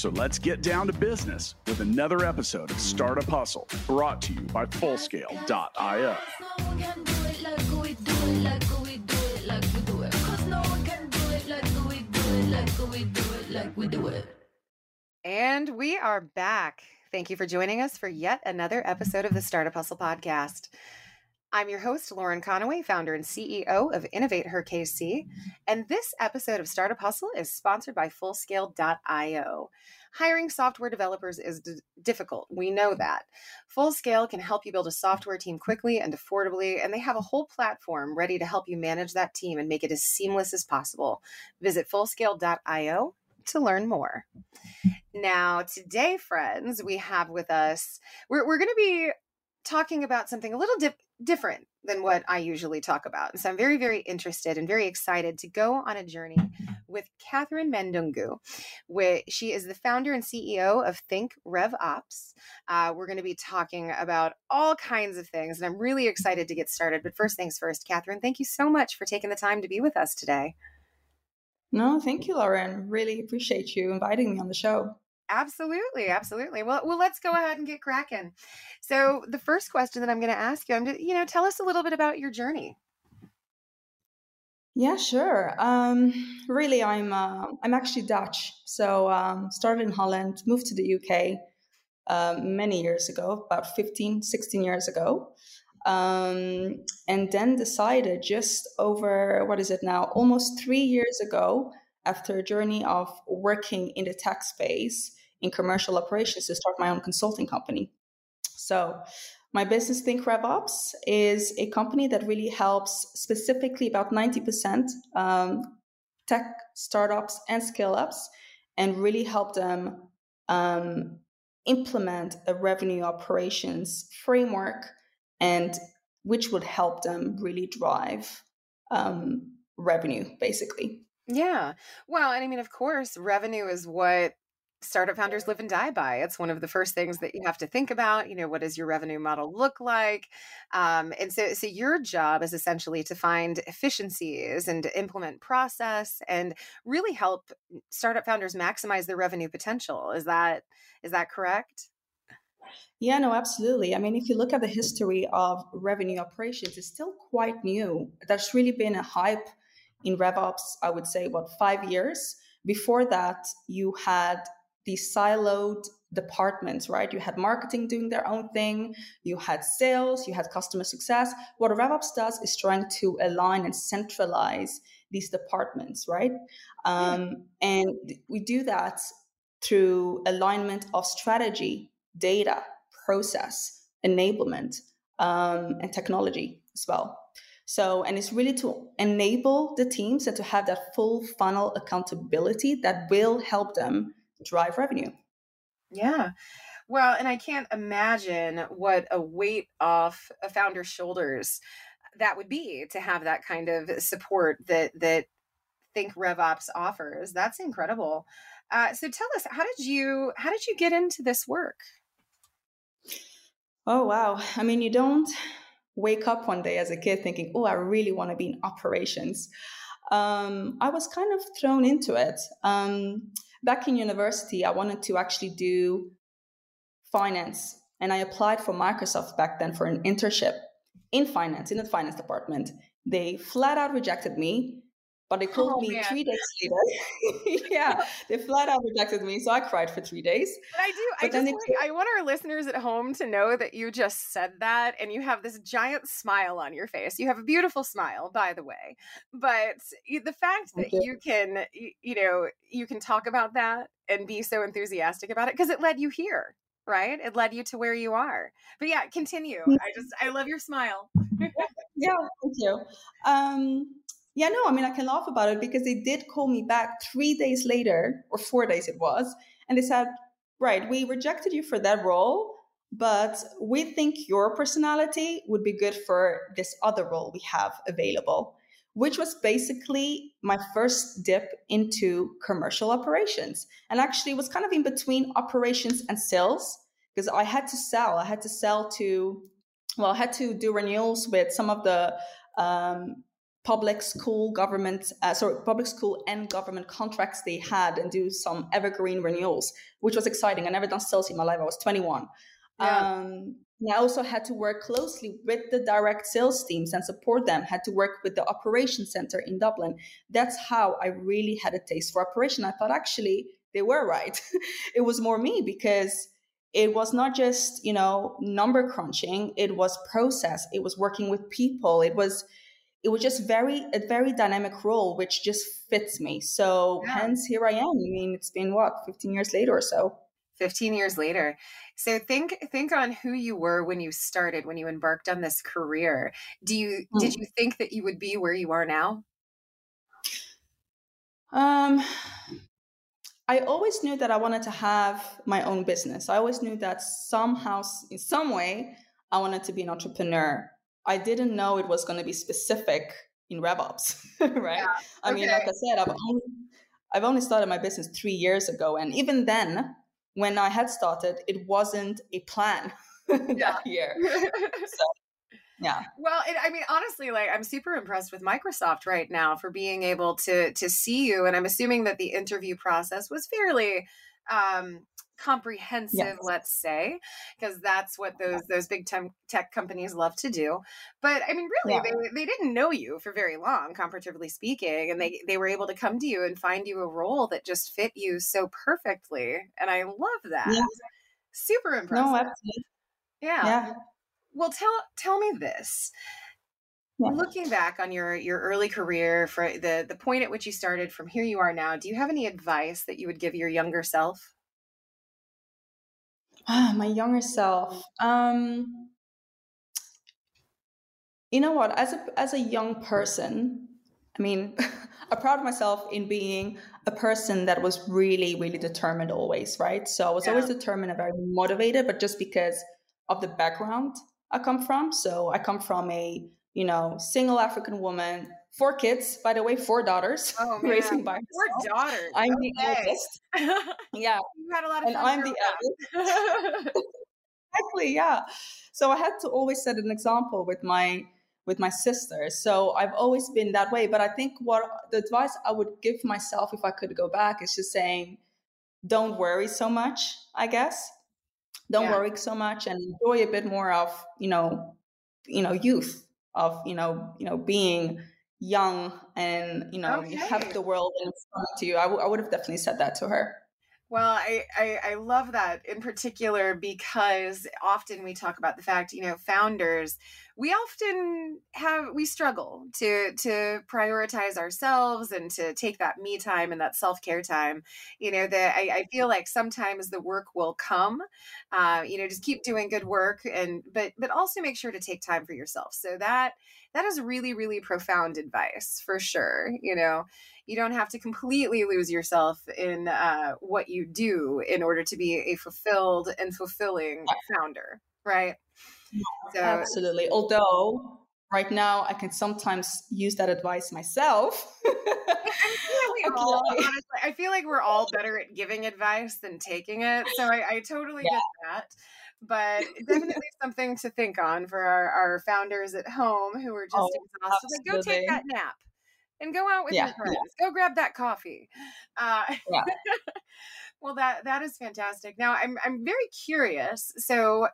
So let's get down to business with another episode of Startup Hustle brought to you by Fullscale.io. And we are back. Thank you for joining us for yet another episode of the Startup Hustle podcast. I'm your host, Lauren Conaway, founder and CEO of Innovate Her KC. And this episode of Startup Hustle is sponsored by Fullscale.io. Hiring software developers is d- difficult. We know that. Fullscale can help you build a software team quickly and affordably, and they have a whole platform ready to help you manage that team and make it as seamless as possible. Visit Fullscale.io to learn more. Now, today, friends, we have with us, we're, we're going to be talking about something a little different than what I usually talk about. And so I'm very, very interested and very excited to go on a journey with Catherine Mandungu. Which she is the founder and CEO of Think Rev Ops. Uh, we're going to be talking about all kinds of things, and I'm really excited to get started. But first things first, Catherine, thank you so much for taking the time to be with us today. No, thank you, Lauren. Really appreciate you inviting me on the show. Absolutely, absolutely. Well, well, let's go ahead and get cracking. So, the first question that I'm going to ask you, I'm, to, you know, tell us a little bit about your journey. Yeah, sure. Um, really, I'm uh, I'm actually Dutch. So, um, started in Holland, moved to the UK um, many years ago, about 15, 16 years ago, um, and then decided just over what is it now, almost three years ago, after a journey of working in the tech space in commercial operations to start my own consulting company. So, my business Think RevOps is a company that really helps specifically about 90% um, tech startups and scale ups and really help them um, implement a revenue operations framework and which would help them really drive um, revenue basically. Yeah. Well, and I mean, of course, revenue is what startup founders live and die by. It's one of the first things that you have to think about. You know, what does your revenue model look like? Um, and so, so your job is essentially to find efficiencies and to implement process and really help startup founders maximize their revenue potential. Is that is that correct? Yeah, no, absolutely. I mean, if you look at the history of revenue operations, it's still quite new. There's really been a hype in RevOps, I would say, what, five years? Before that, you had these siloed departments, right? You had marketing doing their own thing, you had sales, you had customer success. What RevOps does is trying to align and centralize these departments, right? Um, and we do that through alignment of strategy, data, process, enablement, um, and technology as well. So, and it's really to enable the teams and to have that full funnel accountability that will help them drive revenue. Yeah. Well, and I can't imagine what a weight off a founder's shoulders that would be to have that kind of support that that Think RevOps offers. That's incredible. Uh, so tell us, how did you how did you get into this work? Oh wow! I mean, you don't wake up one day as a kid thinking, "Oh, I really want to be in operations." Um, I was kind of thrown into it. Um, back in university, I wanted to actually do finance, and I applied for Microsoft back then for an internship in finance in the finance department. They flat out rejected me but they called oh, me man. three days later. yeah, they flat out rejected me, so I cried for three days. But I do. But I just want. I want our listeners at home to know that you just said that, and you have this giant smile on your face. You have a beautiful smile, by the way. But the fact that you. you can, you, you know, you can talk about that and be so enthusiastic about it because it led you here right? It led you to where you are. But yeah, continue. I just I love your smile. yeah, thank you. Um yeah, no, I mean, I can laugh about it because they did call me back three days later, or four days it was, and they said, right, we rejected you for that role, but we think your personality would be good for this other role we have available, which was basically my first dip into commercial operations. And actually, was kind of in between operations and sales because I had to sell. I had to sell to, well, I had to do renewals with some of the um, public school government uh, sorry public school and government contracts they had and do some evergreen renewals which was exciting. I never done sales in my life. I was 21 yeah. um, and i also had to work closely with the direct sales teams and support them. Had to work with the operation center in dublin. That's how i really had a taste for operation. I thought actually they were right. It was more me because it was not just you know number crunching. It was process. It was working with people. It was it was just very a very dynamic role which just fits me so yeah. hence here i am i mean it's been what 15 years later or so 15 years later so think think on who you were when you started when you embarked on this career do you mm. did you think that you would be where you are now um I always knew that I wanted to have my own business. I always knew that somehow, in some way, I wanted to be an entrepreneur. I didn't know it was going to be specific in RevOps, right? Yeah. I mean, like I said, I've only, I've only started my business three years ago. And even then, when I had started, it wasn't a plan that year. so, yeah. Well, it, I mean, honestly, like I'm super impressed with Microsoft right now for being able to to see you, and I'm assuming that the interview process was fairly um, comprehensive yes. let's say because that's what those those big tech companies love to do but i mean really yeah. they, they didn't know you for very long comparatively speaking and they they were able to come to you and find you a role that just fit you so perfectly and i love that yeah. super impressive no absolutely. yeah yeah well tell tell me this yeah. looking back on your your early career for the the point at which you started from here you are now do you have any advice that you would give your younger self Ah, my younger self. Um, you know what? As a as a young person, I mean, I proud of myself in being a person that was really, really determined always, right? So I was yeah. always determined and very motivated, but just because of the background I come from. So I come from a, you know, single African woman four kids, by the way, four daughters. Oh, raising by four herself. daughters. I'm okay. the eldest. yeah, you had a lot of and I'm the eldest. exactly. Yeah. So I had to always set an example with my with my sisters. So I've always been that way. But I think what the advice I would give myself if I could go back is just saying, don't worry so much. I guess don't yeah. worry so much and enjoy a bit more of you know you know youth of you know you know being young and you know okay. you have the world in front of you I, w- I would have definitely said that to her. Well I, I, I love that in particular because often we talk about the fact you know founders we often have we struggle to to prioritize ourselves and to take that me time and that self-care time. You know that I, I, feel like sometimes the work will come uh, you know just keep doing good work and but but also make sure to take time for yourself. So that that is really really profound advice for sure you know you don't have to completely lose yourself in uh, what you do in order to be a fulfilled and fulfilling founder right so, Absolutely. Although right now I can sometimes use that advice myself. I, feel like all, honestly, I feel like we're all better at giving advice than taking it. So I, I totally yeah. get that. But definitely something to think on for our, our founders at home who are just oh, exhausted. Like, go take that nap and go out with yeah, your friends. Yeah. Go grab that coffee. Uh, yeah. well, that that is fantastic. Now, I'm I'm very curious. So,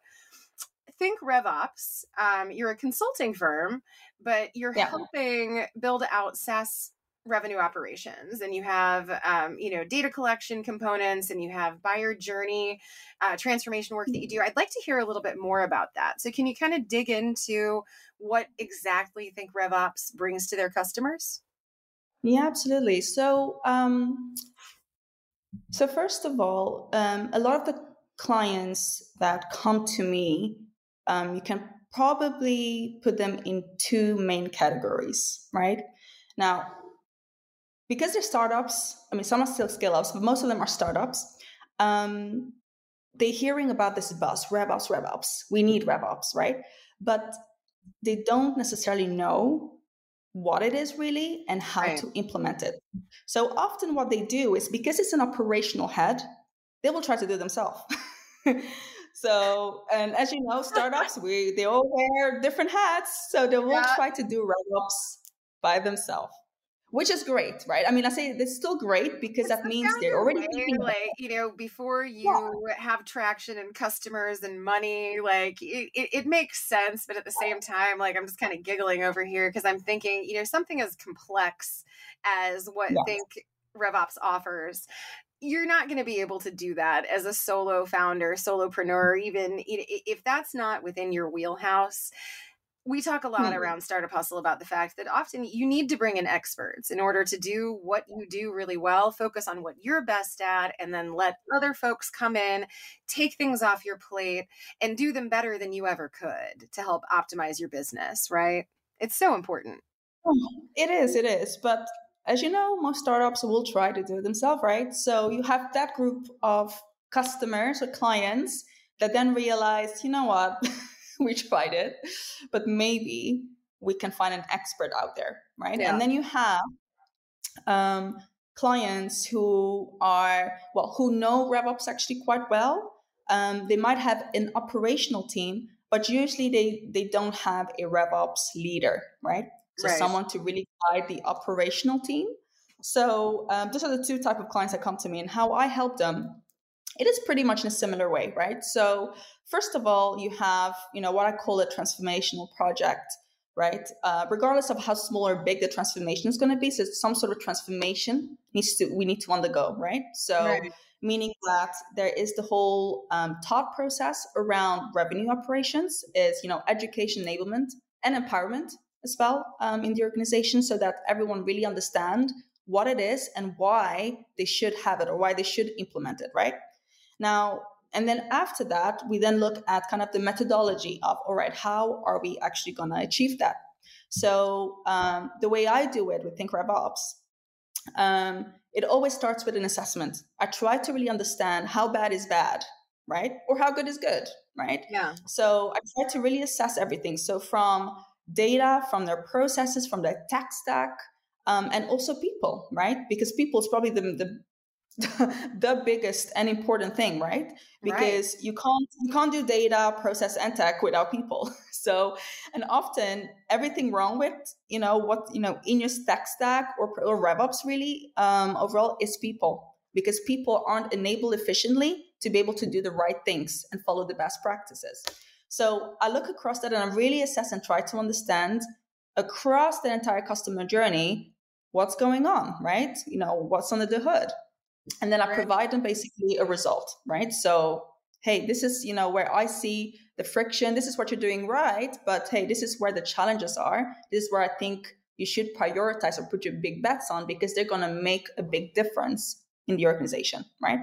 think RevOps. Um, you're a consulting firm, but you're helping build out SaaS revenue operations and you have um, you know data collection components and you have buyer journey uh, transformation work that you do. I'd like to hear a little bit more about that. So can you kind of dig into what exactly you think revops brings to their customers? Yeah absolutely. So um, so first of all um, a lot of the clients that come to me um, you can probably put them in two main categories, right? Now, because they're startups, I mean, some are still scale ups, but most of them are startups. Um, they're hearing about this buzz, RevOps, RevOps. We need RevOps, right? But they don't necessarily know what it is really and how right. to implement it. So often what they do is because it's an operational head, they will try to do it themselves. so and as you know, startups, we they all wear different hats. So they will yeah. try to do RevOps by themselves which is great, right? I mean, I say it's still great because it's that means they're already way, like you know before you yeah. have traction and customers and money, like it, it, it, makes sense. But at the same time, like I'm just kind of giggling over here because I'm thinking, you know, something as complex as what yes. Think RevOps offers you're not going to be able to do that as a solo founder, solopreneur, even if that's not within your wheelhouse we talk a lot mm-hmm. around Startup Hustle about the fact that often you need to bring in experts in order to do what you do really well, focus on what you're best at, and then let other folks come in, take things off your plate, and do them better than you ever could to help optimize your business, right? It's so important. Oh, it is, it is. But as you know, most startups will try to do it themselves, right? So you have that group of customers or clients that then realize, you know what? we tried it, but maybe we can find an expert out there, right? Yeah. And then you have um, clients who are well, who know RevOps actually quite well. Um, they might have an operational team, but usually they they don't have a RevOps leader, right? So right. someone to really guide the operational team. So um, those are the two type of clients that come to me, and how I help them. It is pretty much in a similar way, right? So first of all, you have, you know, what I call a transformational project, right? Uh, regardless of how small or big the transformation is going to be, so some sort of transformation needs to we need to undergo, right? So. Right. Meaning that there is the whole um, thought process around revenue operations is, you know, education enablement and empowerment as well um, in the organization so that everyone really understand what it is and why they should have it or why they should implement it right now and then after that, we then look at kind of the methodology of, all right, how are we actually going to achieve that? So um, the way I do it with Think RevOps, um, it always starts with an assessment. I try to really understand how bad is bad, right? Or how good is good, right? Yeah. So I try to really assess everything. So from data, from their processes, from their tech stack, um, and also people, right? Because people is probably the, the the biggest and important thing right? Because right. you can't you can't do data process and tech without people. So and often everything wrong with you know what you know in your tech stack or, or revops really um, overall is people. Because people aren't enabled efficiently to be able to do the right things and follow the best practices. So i look across that and i really assess and try to understand across the entire customer journey what's going on right? You know what's under the hood and then I provide them basically a result, right? So, hey, this is, you know, where I see the friction. This is what you're doing right, but hey, this is where the challenges are. This is where I think you should prioritize or put your big bets on because they're going to make a big difference in the organization, right?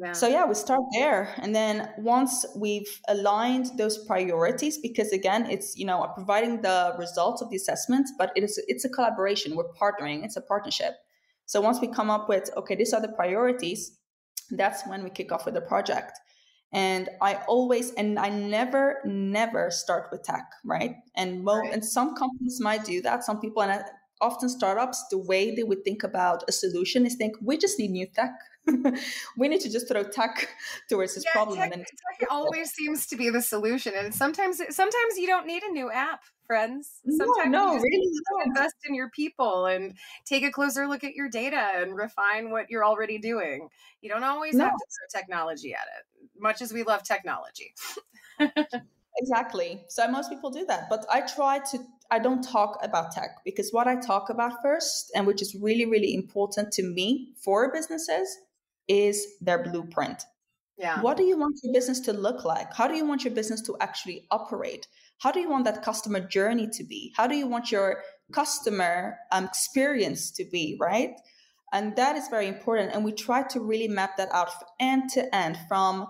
Yeah. So yeah, we start there, and then once we've aligned those priorities, because again, it's you know providing the results of the assessment, but it is it's a collaboration. We're partnering. It's a partnership. So once we come up with, okay, these are the priorities, that's when we kick off with the project. And I always and I never, never start with tech, right? And mo- right. and some companies might do that. Some people and uh, often startups, the way they would think about a solution is think we just need new tech. we need to just throw tech towards this yeah, problem. Tech, and tech always seems to be the solution. And sometimes, sometimes you don't need a new app, friends. Sometimes no, no, you really invest in your people and take a closer look at your data and refine what you're already doing. You don't always no. have to throw technology at it, much as we love technology. exactly. So most people do that, but I try to I don't talk about tech because what I talk about first, and which is really, really important to me for businesses, is their blueprint. Yeah. What do you want your business to look like? How do you want your business to actually operate? How do you want that customer journey to be? How do you want your customer um, experience to be, right? And that is very important. And we try to really map that out end to end from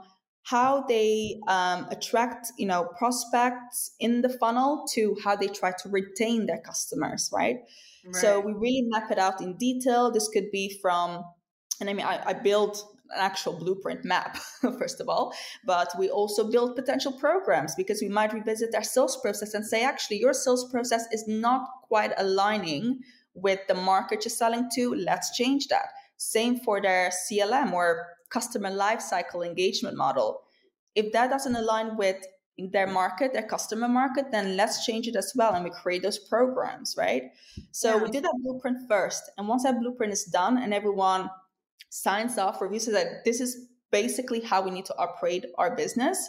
how they um, attract you know prospects in the funnel to how they try to retain their customers right? right? so we really map it out in detail this could be from and i mean i, I build an actual blueprint map, first of all, but we also build potential programs because we might revisit our sales process and say, actually, your sales process is not quite aligning with the market you're selling to. Let's change that. Same for their CLM or customer lifecycle engagement model. If that doesn't align with their market, their customer market, then let's change it as well. And we create those programs, right? So yeah. we did that blueprint first. And once that blueprint is done and everyone signs off, reviews that this is basically how we need to operate our business,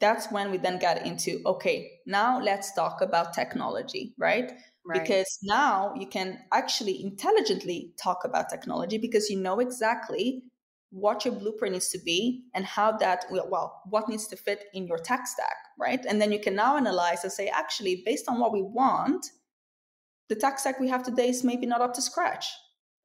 that's when we then get into okay, now let's talk about technology, right? Right. Because now you can actually intelligently talk about technology because you know exactly what your blueprint needs to be and how that well what needs to fit in your tech stack right and then you can now analyze and say actually based on what we want the tech stack we have today is maybe not up to scratch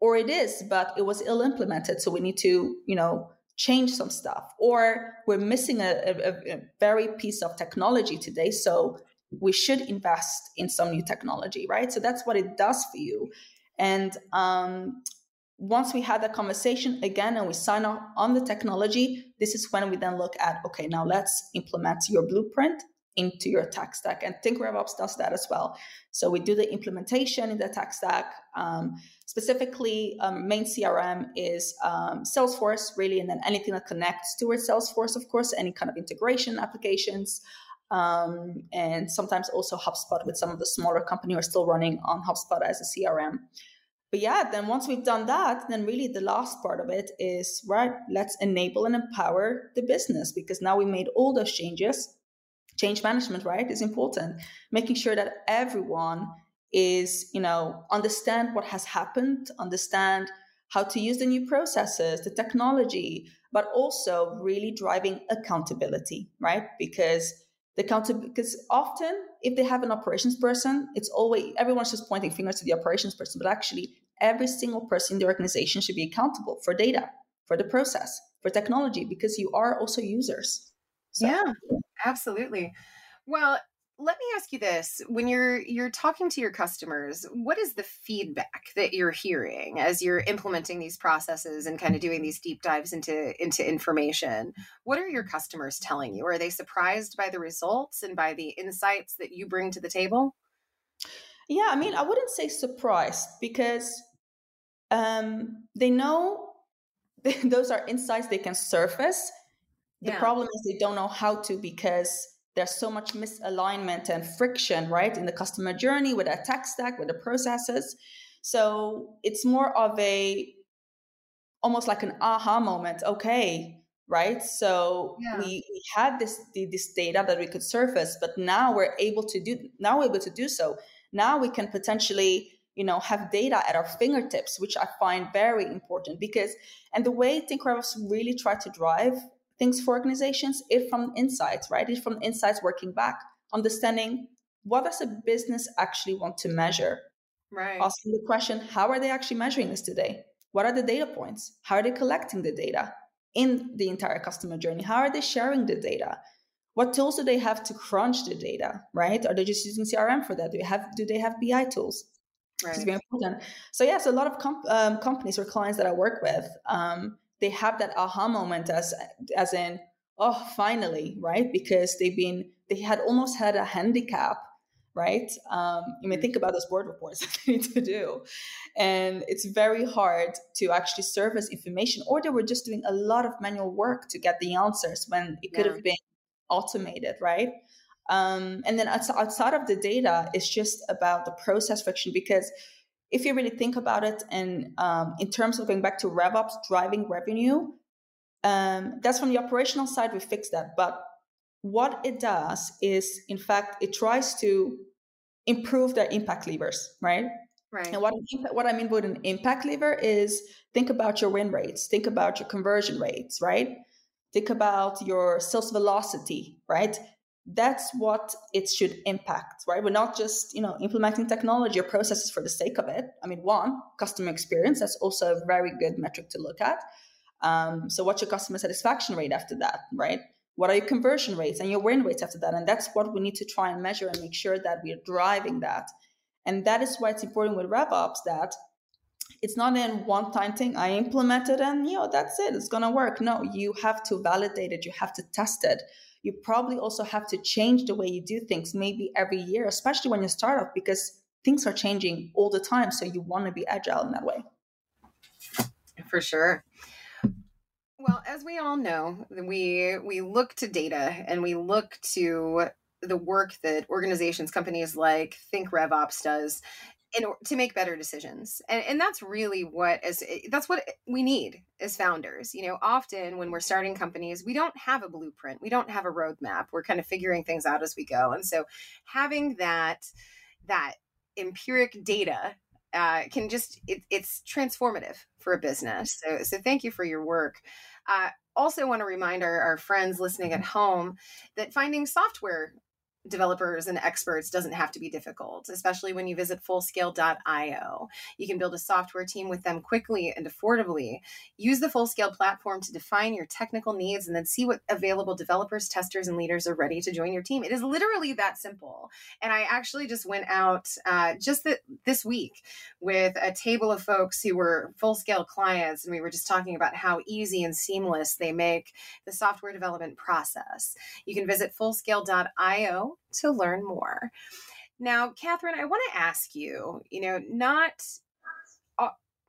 or it is but it was ill implemented so we need to you know change some stuff. Or we're missing a, a, a very piece of technology today so we should invest in some new technology right? So that's what it does for you. And um, once we had that conversation again and we sign off on the technology, this is when we then look at okay, now let's implement your blueprint into your tech stack. And Think RevOps does that as well. So we do the implementation in the tech stack. Um, specifically, um, main CRM is um, Salesforce, really, and then anything that connects to Salesforce, of course, any kind of integration applications. Um, and sometimes also HubSpot with some of the smaller companies are still running on HubSpot as a CRM but yeah, then once we've done that, then really the last part of it is right, let's enable and empower the business because now we made all those changes. Change management, right, is important. Making sure that everyone is, you know, understand what has happened, understand how to use the new processes, the technology, but also really driving accountability, right? Because the accountability because often if they have an operations person, it's always everyone's just pointing fingers to the operations person, but actually every single person in the organization should be accountable for data, for the process, for technology, because you are also users. So. Yeah, absolutely. Well, let me ask you this when you're you're talking to your customers what is the feedback that you're hearing as you're implementing these processes and kind of doing these deep dives into into information what are your customers telling you are they surprised by the results and by the insights that you bring to the table yeah, I mean, I wouldn't say surprised because um, they know those are insights they can surface. The yeah. problem is they don't know how to because there's so much misalignment and friction, right, in the customer journey with that tech stack, with the processes. So it's more of a almost like an aha moment. Okay, right? So yeah. we, we had this this data that we could surface, but now we're able to do now we're able to do so now we can potentially you know have data at our fingertips which i find very important because and the way think RevOps really try to drive things for organizations is from insights right? Is from the insights working back understanding what does a business actually want to measure? Right. Asking the question how are they actually measuring this today? What are the data points? How are they collecting the data in the entire customer journey? How are they sharing the data? What tools do they have to crunch the data right? Are they just using crm for that? Do they have do they have bi tools? Right. it's very important. So yes a lot of comp- um, companies or clients that i work with um, they have that aha moment as as in oh finally right because they've been they had almost had a handicap right um, you may think about those board reports that they need to do and it's very hard to actually surface information or they were just doing a lot of manual work to get the answers when it could yeah. have been automated, right? Um, and then outside of the data, it's just about the process friction because if you really think about it, and um, in terms of going back to RevOps driving revenue, um, that's from the operational side. We fix that, but what it does is, in fact, it tries to improve their impact levers, right? Right. And what what I mean by an impact lever is think about your win rates, think about your conversion rates, right? think about your sales velocity, right? That's what it should impact, right? We're not just, you know, implementing technology or processes for the sake of it. I mean, one, customer experience, that's also a very good metric to look at. Um, so what's your customer satisfaction rate after that, right? What are your conversion rates and your win rates after that? And that's what we need to try and measure and make sure that we are driving that. And that is why it's important with RevOps that it's not an one time thing. I implement it and you know that's it. It's gonna work. No, you have to validate it. You have to test it. You probably also have to change the way you do things, maybe every year, especially when you start off, because things are changing all the time. So you want to be agile in that way. For sure. Well, as we all know, we we look to data and we look to the work that organizations, companies like Think RevOps does in to make better decisions and, and that's really what is eh, that's what we need as founders you know often when we're starting companies we don't have a blueprint we don't have a roadmap we're kind of figuring things out as we go and so having that that empiric data uh, can just it, it's transformative for a business so so thank you for your work. Uh, also want to remind our, our friends listening at home that finding software developers and experts doesn't have to be difficult, especially when you visit fullscale.io. You can build a software team with them quickly and affordably. Use the Fullscale platform to define your technical needs and then see what available developers, testers, and leaders are ready to join your team. It is literally that simple. And I actually just went out uh, just the, this week with a table of folks who were Fullscale clients, and we were just talking about how easy and seamless they make the software development process. You can visit fullscale.io to learn more. Now, Catherine, I want to ask you, you know, not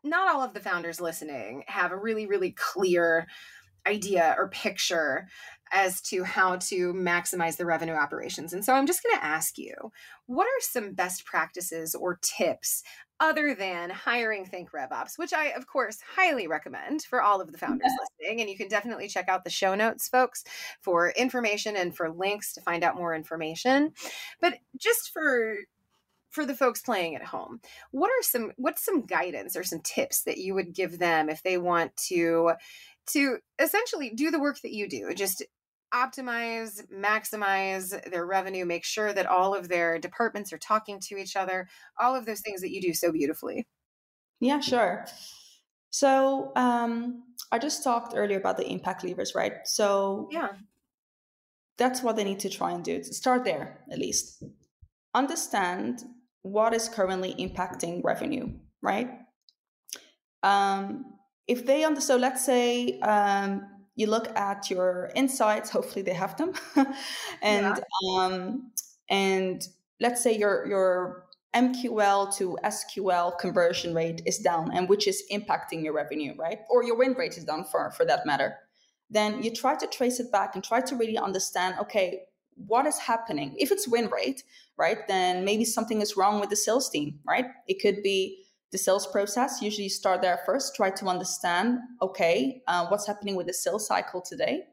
not all of the founders listening have a really really clear idea or picture as to how to maximize the revenue operations. And so I'm just going to ask you, what are some best practices or tips other than hiring Think RevOps, which I, of course, highly recommend for all of the founders listening. And you can definitely check out the show notes, folks, for information and for links to find out more information. But just for for the folks playing at home what are some what's some guidance or some tips that you would give them if they want to to essentially do the work that you do just optimize, maximize their revenue, make sure that all of their departments are talking to each other, all of those things that you do so beautifully. Yeah, sure. So um, I just talked earlier about the impact levers, right? So yeah, that's what they need to try and do. Start there at least. Understand what is currently impacting revenue, right? Um, if they under so let's say um, you look at your insights hopefully they have them and yeah. um, and let's say your your mql to sql conversion rate is down and which is impacting your revenue right? Or your win rate is down for for that matter. Then you try to trace it back and try to really understand okay what is happening? If it's win rate right then maybe something is wrong with the sales team right? It could be the sales process. Usually, you start there first, try to understand, okay, uh, what's happening with the sales cycle today.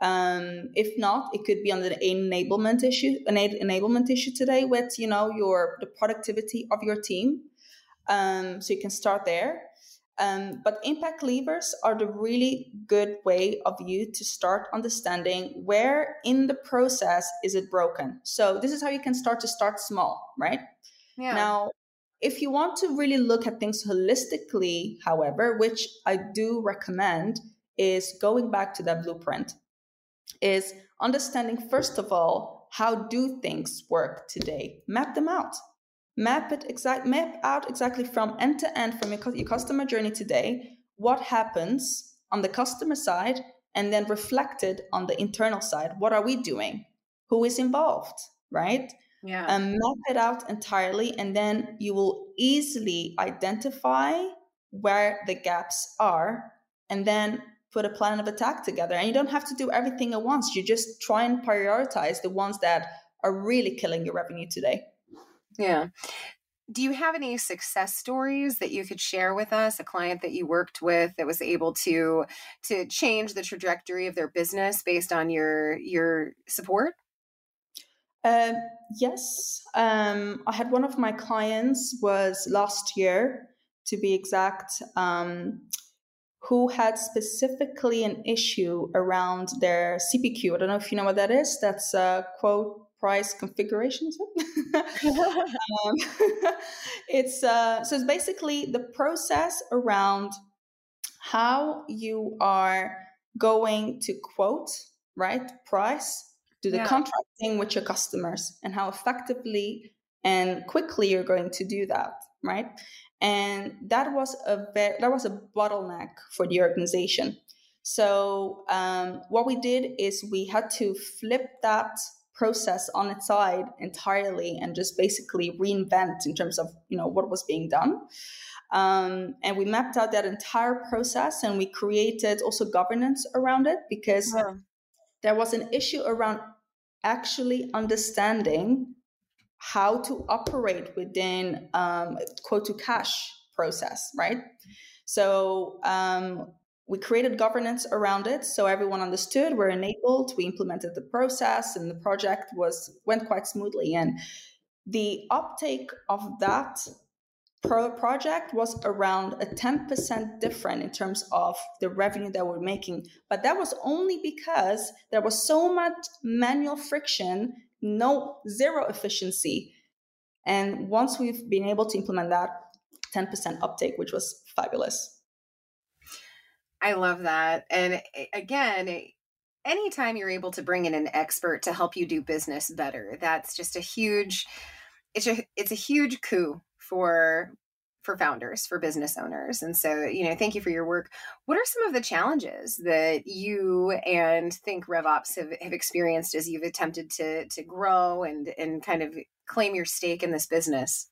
Um, if not, it could be on the enablement issue, an enablement issue today with you know your the productivity of your team. Um, so you can start there. Um, but impact levers are the really good way of you to start understanding where in the process is it broken. So this is how you can start to start small, right? Yeah. Now, if you want to really look at things holistically, however, which I do recommend, is going back to that blueprint, is understanding, first of all, how do things work today? Map them out. Map it exact map out exactly from end to end from your, your customer journey today, what happens on the customer side, and then reflected on the internal side. What are we doing? Who is involved? Right? Yeah. and map it out entirely and then you will easily identify where the gaps are and then put a plan of attack together. And you don't have to do everything at once. You just try and prioritize the ones that are really killing your revenue today. Yeah. Do you have any success stories that you could share with us? A client that you worked with that was able to to change the trajectory of their business based on your your support um, yes, um, I had one of my clients was last year, to be exact, um, who had specifically an issue around their CPQ. I don't know if you know what that is. That's a quote price configuration. um, it's uh, so it's basically the process around how you are going to quote right price do the yeah. contracting with your customers and how effectively and quickly you're going to do that right? And that was a ve- that was a bottleneck for the organization. So um, what we did is we had to flip that process on its side entirely and just basically reinvent in terms of you know what was being done. Um, and we mapped out that entire process and we created also governance around it because yeah. there was an issue around actually understanding how to operate within um, quote to cash process, right? So um, we created governance around it, so everyone understood. We're enabled. We implemented the process, and the project was went quite smoothly. And the uptake of that pro project was around a 10% different in terms of the revenue that we're making. But that was only because there was so much manual friction, no zero efficiency. And once we've been able to implement that, 10% uptake, which was fabulous. I love that. And eh, again, anytime you're able to bring in an expert to help you do business better, that's just a huge it's a it's a huge coup for for founders, for business owners. And so, you know, thank you for your work. What are some of the challenges that you and Think RevOps have, have experienced as you've attempted to to grow and and kind of claim your stake in this business?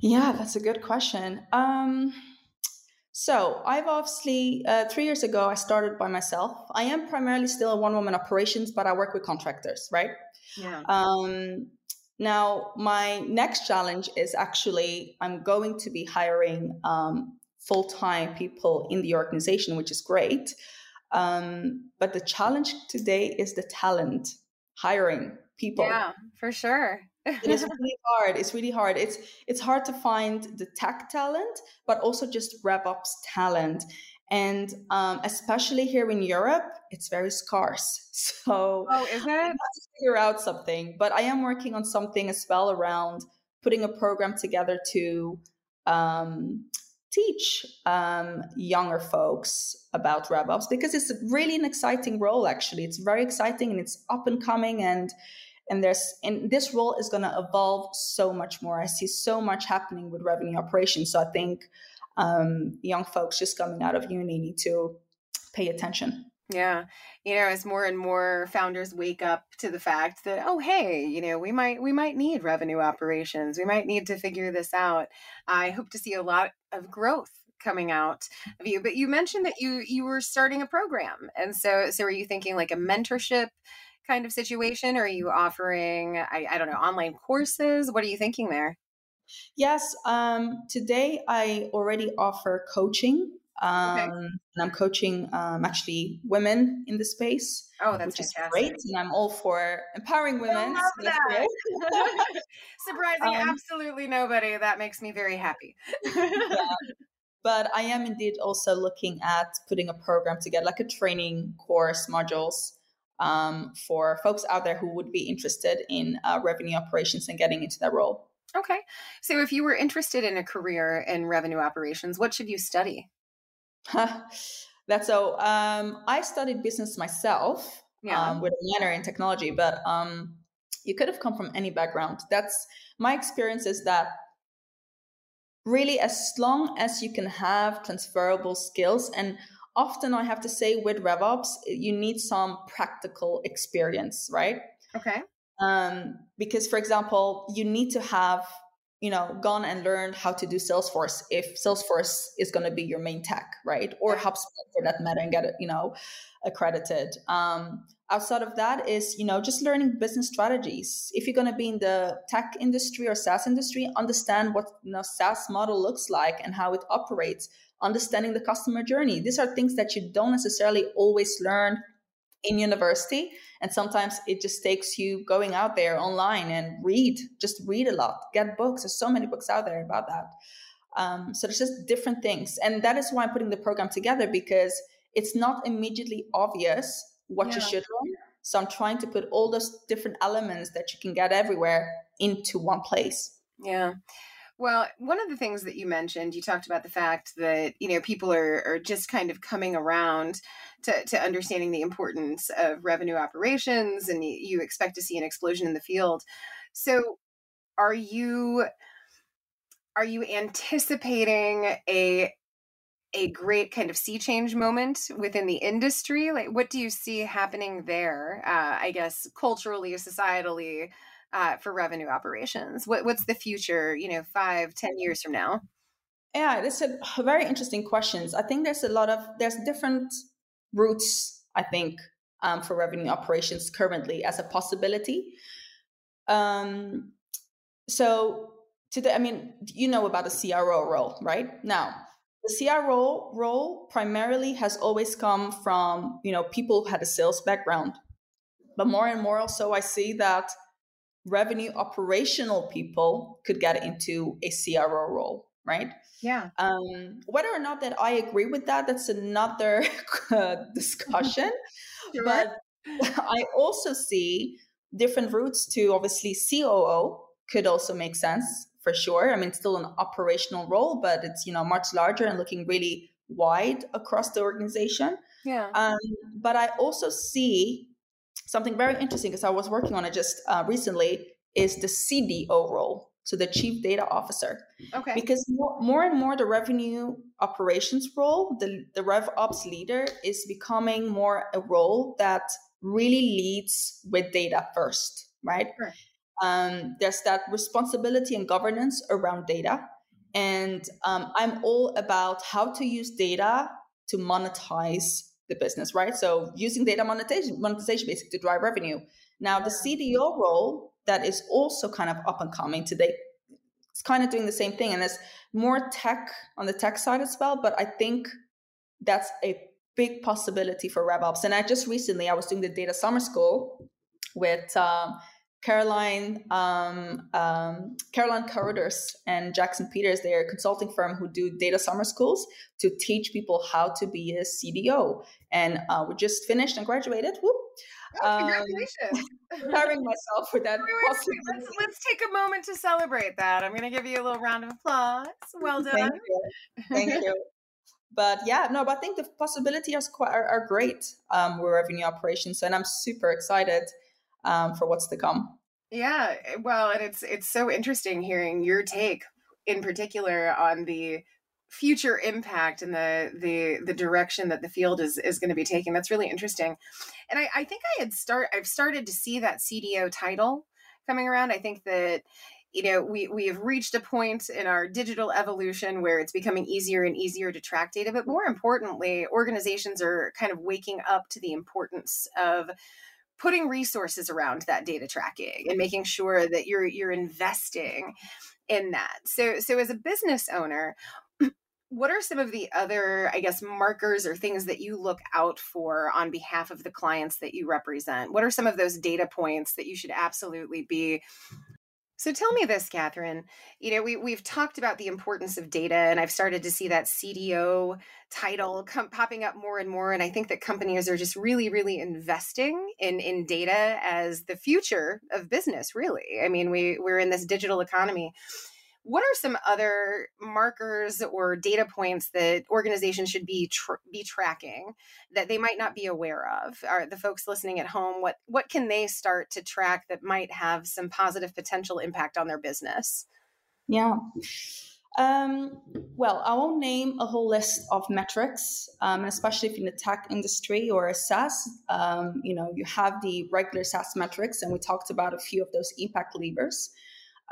Yeah, that's a good question. Um so I've obviously uh, three years ago I started by myself. I am primarily still a one woman operations, but I work with contractors, right? Yeah. Um, now my next challenge is actually I'm going to be hiring um, full time people in the organization, which is great. Um, but the challenge today is the talent hiring people. Yeah, for sure it is really hard. It's really hard. It's it's hard to find the tech talent, but also just RevOps talent. And um, especially here in Europe, it's very scarce. So oh, is it? I have to figure out something. But I am working on something as well around putting a program together to um, teach um, younger folks about RevOps because it's really an exciting role. Actually, it's very exciting and it's up and coming and and there's and this role is going to evolve so much more i see so much happening with revenue operations so i think um, young folks just coming out of uni need to pay attention yeah you know as more and more founders wake up to the fact that oh hey you know we might we might need revenue operations we might need to figure this out i hope to see a lot of growth coming out of you but you mentioned that you you were starting a program and so so are you thinking like a mentorship kind of situation? Or are you offering, I, I don't know, online courses? What are you thinking there? Yes. Um, today I already offer coaching. Um, okay. And I'm coaching um, actually women in the space. Oh, that's which fantastic. is great. And I'm all for empowering women. I love that. Surprising um, absolutely nobody. That makes me very happy. yeah. But I am indeed also looking at putting a program together, like a training course modules um, for folks out there who would be interested in uh, revenue operations and getting into that role. Okay. So if you were interested in a career in revenue operations, what should you study? That's so. Um, I studied business myself yeah. um, with a minor in technology, but um, you could have come from any background. That's my experience is that really as long as you can have transferable skills and often I have to say with RevOps, you need some practical experience, right? Okay. Um, because, for example, you need to have you know gone and learned how to do Salesforce if Salesforce is going to be your main tech, right? Or HubSpot for that matter, and get it you know accredited. Um, outside of that is you know just learning business strategies if you're going to be in the tech industry or saas industry understand what you know saas model looks like and how it operates understanding the customer journey. These are things that you don't necessarily always learn in university. And sometimes it just takes you going out there online and read, just read a lot, get books. There's so many books out there about that. Um, so there's just different things. And that is why I'm putting the program together because it's not immediately obvious what yeah. you should learn. So I'm trying to put all those different elements that you can get everywhere into one place. Yeah. Well, one of the things that you mentioned, you talked about the fact that, you know, people are, are just kind of coming around to, to understanding the importance of revenue operations and you, expect to see an explosion in the field. So are you are you anticipating a a great kind of sea change moment within the industry? Like, what do you see happening there? Uh, I guess culturally, societally, uh, for revenue operations. What, what's the future? You know, five, ten years from now. Yeah, it's a very interesting questions. I think there's a lot of there's different routes. I think um, for revenue operations currently as a possibility. Um, so today, I mean, you know about the CRO role, right? Now, the CRO role primarily has always come from you know people who had a sales background, but more and more also I see that revenue operational people could get into a CRO role, right? Yeah. Um, whether or not that I agree with that, that's another discussion. sure. But I also see different routes to obviously COO could also make sense for sure. I mean, still an operational role, but it's you know much larger and looking really wide across the organization. Yeah. Um, but I also see something very interesting because I was working on it just uh, recently is the CDO role, so the Chief Data Officer. Okay. Because more, more and more the revenue operations role, the the Rev Ops leader is becoming more a role that really leads with data first, right? Sure. Um, there's that responsibility and governance around data. And um, I'm all about how to use data to monetize the business, right? So using data monetization, monetization basically to drive revenue. Now, the CDO role that is also kind of up and coming today, it's kind of doing the same thing. And it's more tech on the tech side as well. But I think that's a big possibility for RevOps. And I just recently, I was doing the data summer school with um, Caroline, um, um, Caroline Carruthers and Jackson Peters, they're a consulting firm who do data summer schools to teach people how to be a CDO. And uh, we just finished and graduated. Whoop. Oh, congratulations. Um, myself for that. Wait, wait, wait. Let's, let's take a moment to celebrate that. I'm going to give you a little round of applause. Well done. Thank you. Thank you. but yeah, no, but I think the possibilities are, quite, are, are great um, with revenue operations. And I'm super excited um, for what's to come. Yeah, eh, well, and it's it's so interesting hearing your take in particular on the future impact and the the the direction that the field is is going to be taking. That's really interesting. And I, I think I had start I've started to see that CDO title coming around. I think that you know we we have reached a point in our digital evolution where it's becoming easier and easier to track data but more importantly organizations are kind of waking up to the importance of putting resources around that data tracking and making sure that you're you're investing in that. So so as a business owner, what are some of the other i guess markers or things that you look out for on behalf of the clients that you represent what are some of those data points that you should absolutely be so tell me this, Catherine. You know, we we've talked about the importance of data, and I've started to see that CDO title come popping up more and more. And I think that companies are just really, really investing in in data as the future of business. Really, I mean, we we're in this digital economy, what are some other markers or data points that organizations should be tr- be tracking that they might not be aware of? Are the folks listening at home what what can they start to track that might have some positive potential impact on their business? Yeah. Um, well, I won't name a whole list of metrics, um, especially if in the tech industry or SaaS. Um, you know, you have the regular SaaS metrics, and we talked about a few of those impact levers.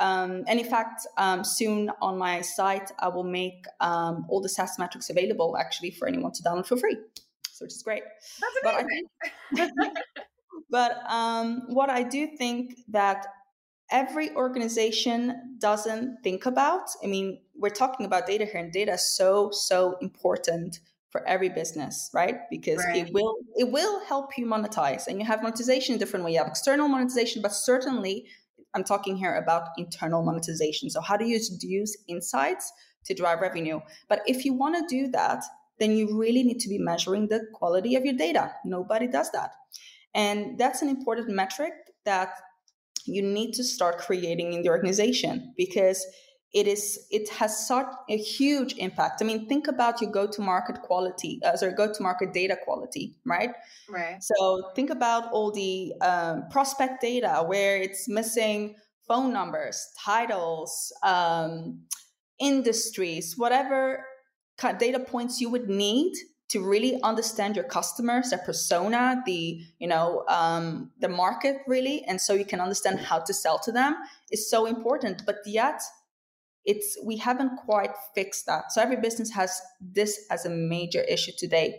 Um, and in fact, um, soon on my site, I will make um, all the SaaS metrics available actually for anyone to download for free. So, which is great. That's amazing. But, think, but um, what I do think that every organization doesn't think about, I mean, we're talking about data here, and data is so, so important for every business right because right. it will it will help you monetize and you have monetization in different way you have external monetization but certainly I'm talking here about internal monetization. So, how do you use insights to drive revenue? But if you want to do that, then you really need to be measuring the quality of your data. Nobody does that. And that's an important metric that you need to start creating in the organization because it is it has such a huge impact. I mean think about your go to market quality uh, sorry go to market data quality right? Right. So think about all the um, prospect data where it's missing phone numbers titles um, industries, whatever kind of data points you would need to really understand your customers, their persona, the you know um, the market really, and so you can understand how to sell to them is so important. But yet, it's we haven't quite fixed that. So every business has this as a major issue today,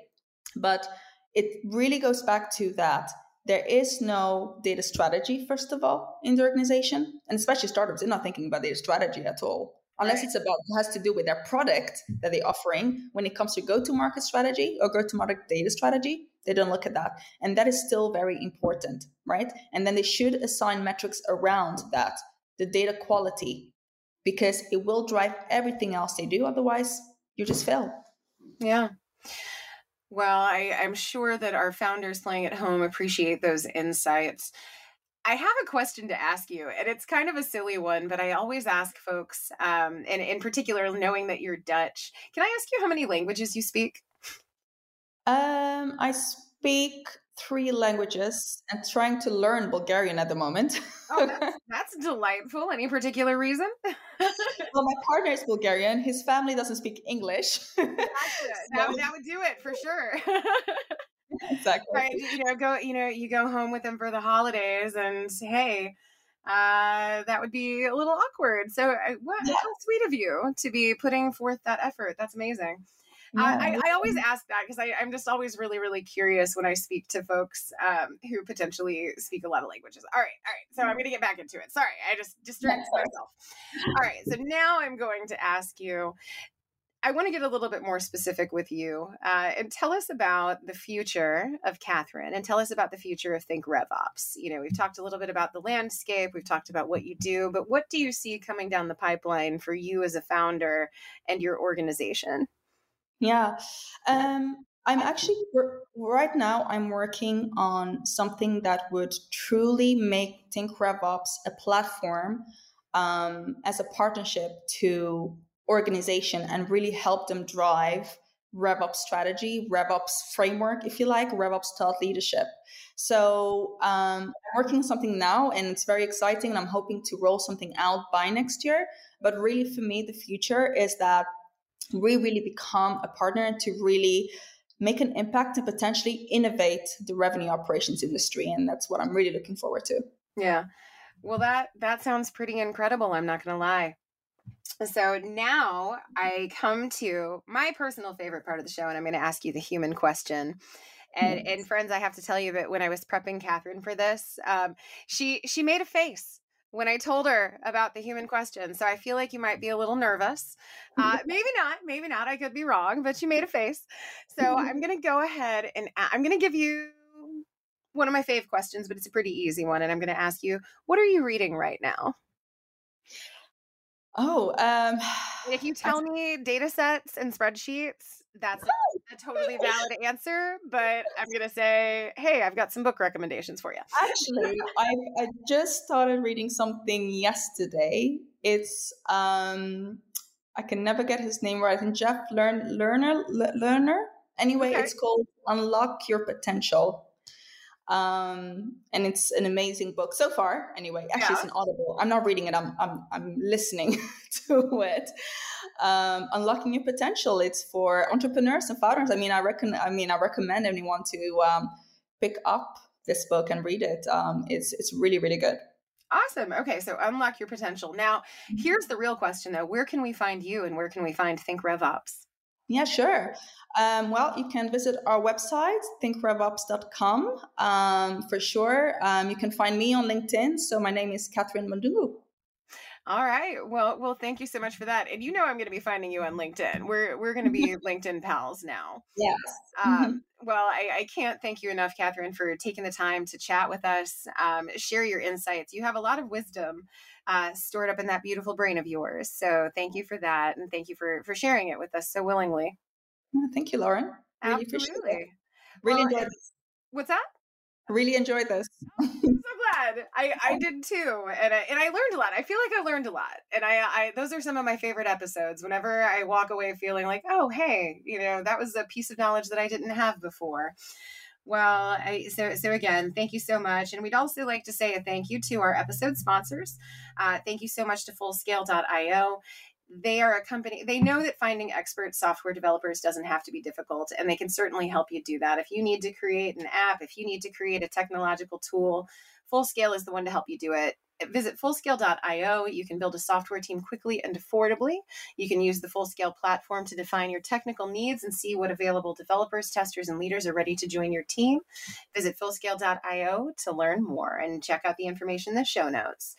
but it really goes back to that there is no data strategy first of all in the organization. And especially startups they're not thinking about data strategy at all. Unless right. it's about it has to do with their product that they're offering. When it comes to go to market strategy or go to market data strategy they don't look at that. And that is still very important right? And then they should assign metrics around that the data quality because it will drive everything else they do otherwise you just fail yeah well, I, I'm sure that our founders playing at home appreciate those insights. I have a question to ask you, and it's kind of a silly one, but I always ask folks, um, and in particular, knowing that you're Dutch, can I ask you how many languages you speak? Um, I speak three languages and trying to learn Bulgarian at the moment. oh, that's, that's delightful. Any particular reason? well, my partner is Bulgarian. His family doesn't speak English. so. that, that would do it for sure. exactly. Right. You know, go. You know, you go home with them for the holidays, and hey, uh, that would be a little awkward. So, uh, what, yeah. how sweet of you to be putting forth that effort. That's amazing. Yeah. I, I, always ask that because I'm just always really, really curious when I speak to folks um, who potentially speak a lot of languages. All right, all right. So I'm going to get back into it. Sorry, I just distracted myself. All right. So now I'm going to ask you. I want to get a little bit more specific with you uh, and tell us about the future of Catherine and tell us about the future of Think RevOps. You know, we've talked a little bit about the landscape, we've talked about what you do, but what do you see coming down the pipeline for you as a founder and your organization? Yeah. Um, I'm actually right now I'm working on something that would truly make Think RevOps a platform um, as a partnership to organization and really help them drive RevOps strategy, RevOps framework, if you like, RevOps thought leadership. So um, I'm working on something now, and it's very exciting. And I'm hoping to roll something out by next year. But really, for me, the future is that we really become a partner to really make an impact and potentially innovate the revenue operations industry and that's what i'm really looking forward to. Yeah. Well that that sounds pretty incredible i'm not going to lie. So now i come to my personal favorite part of the show and i'm going to ask you the human question. And, and friends i have to tell you that when i was prepping catherine for this um, she she made a face when I told her about the human question. So I feel like you might be a little nervous. Uh, maybe not, maybe not. I could be wrong, but you made a face. So I'm going to go ahead and I'm going to give you one of my fave questions, but it's a pretty easy one. And I'm going to ask you, what are you reading right now? Oh, um, if you tell me data sets and spreadsheets, that's a totally valid answer, but I'm going to say, hey, I've got some book recommendations for you. Actually, I, I just started reading something yesterday. It's, um, I can never get his name right. Think Jeff Learn, Lerner, Lerner. Anyway, okay. it's called Unlock Your Potential. Um, and it's an amazing book so far. Anyway, actually, yeah. it's an audible. I'm not reading it. I'm I'm, I'm listening to it um, unlocking your potential. It's for entrepreneurs and founders. I mean, I reckon. I mean, I recommend anyone to um, pick up this book and read it. Um, it's it's really really good. Awesome. Okay, so unlock your potential. Now, mm-hmm. here's the real question though: Where can we find you, and where can we find Think RevOps? Yeah, sure. Um, well, you can visit our website, thinkrevops.com, um, for sure. Um, you can find me on LinkedIn. So my name is Catherine Mandungu. All right. Well, well, thank you so much for that. And you know, I'm going to be finding you on LinkedIn. We're we're going to be LinkedIn pals now. Yes. Um, well, I, I, can't thank you enough, Catherine, for taking the time to chat with us, um, share your insights. You have a lot of wisdom uh, stored up in that beautiful brain of yours. So thank you for that, and thank you for for sharing it with us so willingly. thank you, Lauren. Really Absolutely. Really well, enjoyed. What's that? Really enjoyed this. I'm so glad. I, I did too. And I, and I learned a lot. I feel like I learned a lot. And I, I, those are some of my favorite episodes. Whenever I walk away feeling like, oh, hey, you know, that was a piece of knowledge that I didn't have before. Well, I, so so again, thank you so much, and we'd also like to say a thank you to our episode sponsors. Uh, thank you so much to Fullscale.io they are a company they know that finding expert software developers doesn't have to be difficult and they can certainly help you do that. If you need to create an app if you need to create a technological tool fullscale is the one to help you do it. Visit fullscale.io you can build a software team quickly and affordably. You can use the fullscale platform to define your technical needs and see what available developers testers and leaders are ready to join your team. Visit fullscale.io to learn more and check out the information in the show notes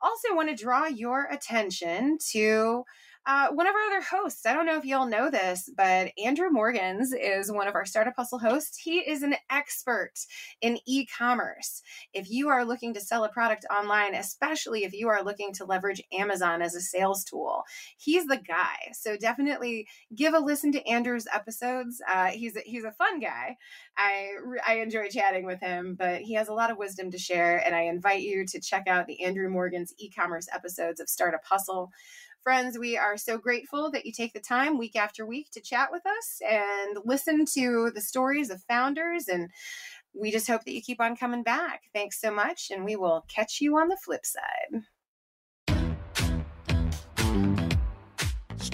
also want to draw your attention to uh, one of our other hosts, I don't know if y'all know this, but Andrew Morgans is one of our Startup Hustle hosts. He is an expert in e commerce. If you are looking to sell a product online, especially if you are looking to leverage Amazon as a sales tool, he's the guy. So definitely give a listen to Andrew's episodes. Uh, he's, a, he's a fun guy. I, I enjoy chatting with him, but he has a lot of wisdom to share. And I invite you to check out the Andrew Morgans e commerce episodes of Startup Hustle. Friends, we are so grateful that you take the time week after week to chat with us and listen to the stories of founders. And we just hope that you keep on coming back. Thanks so much. And we will catch you on the flip side.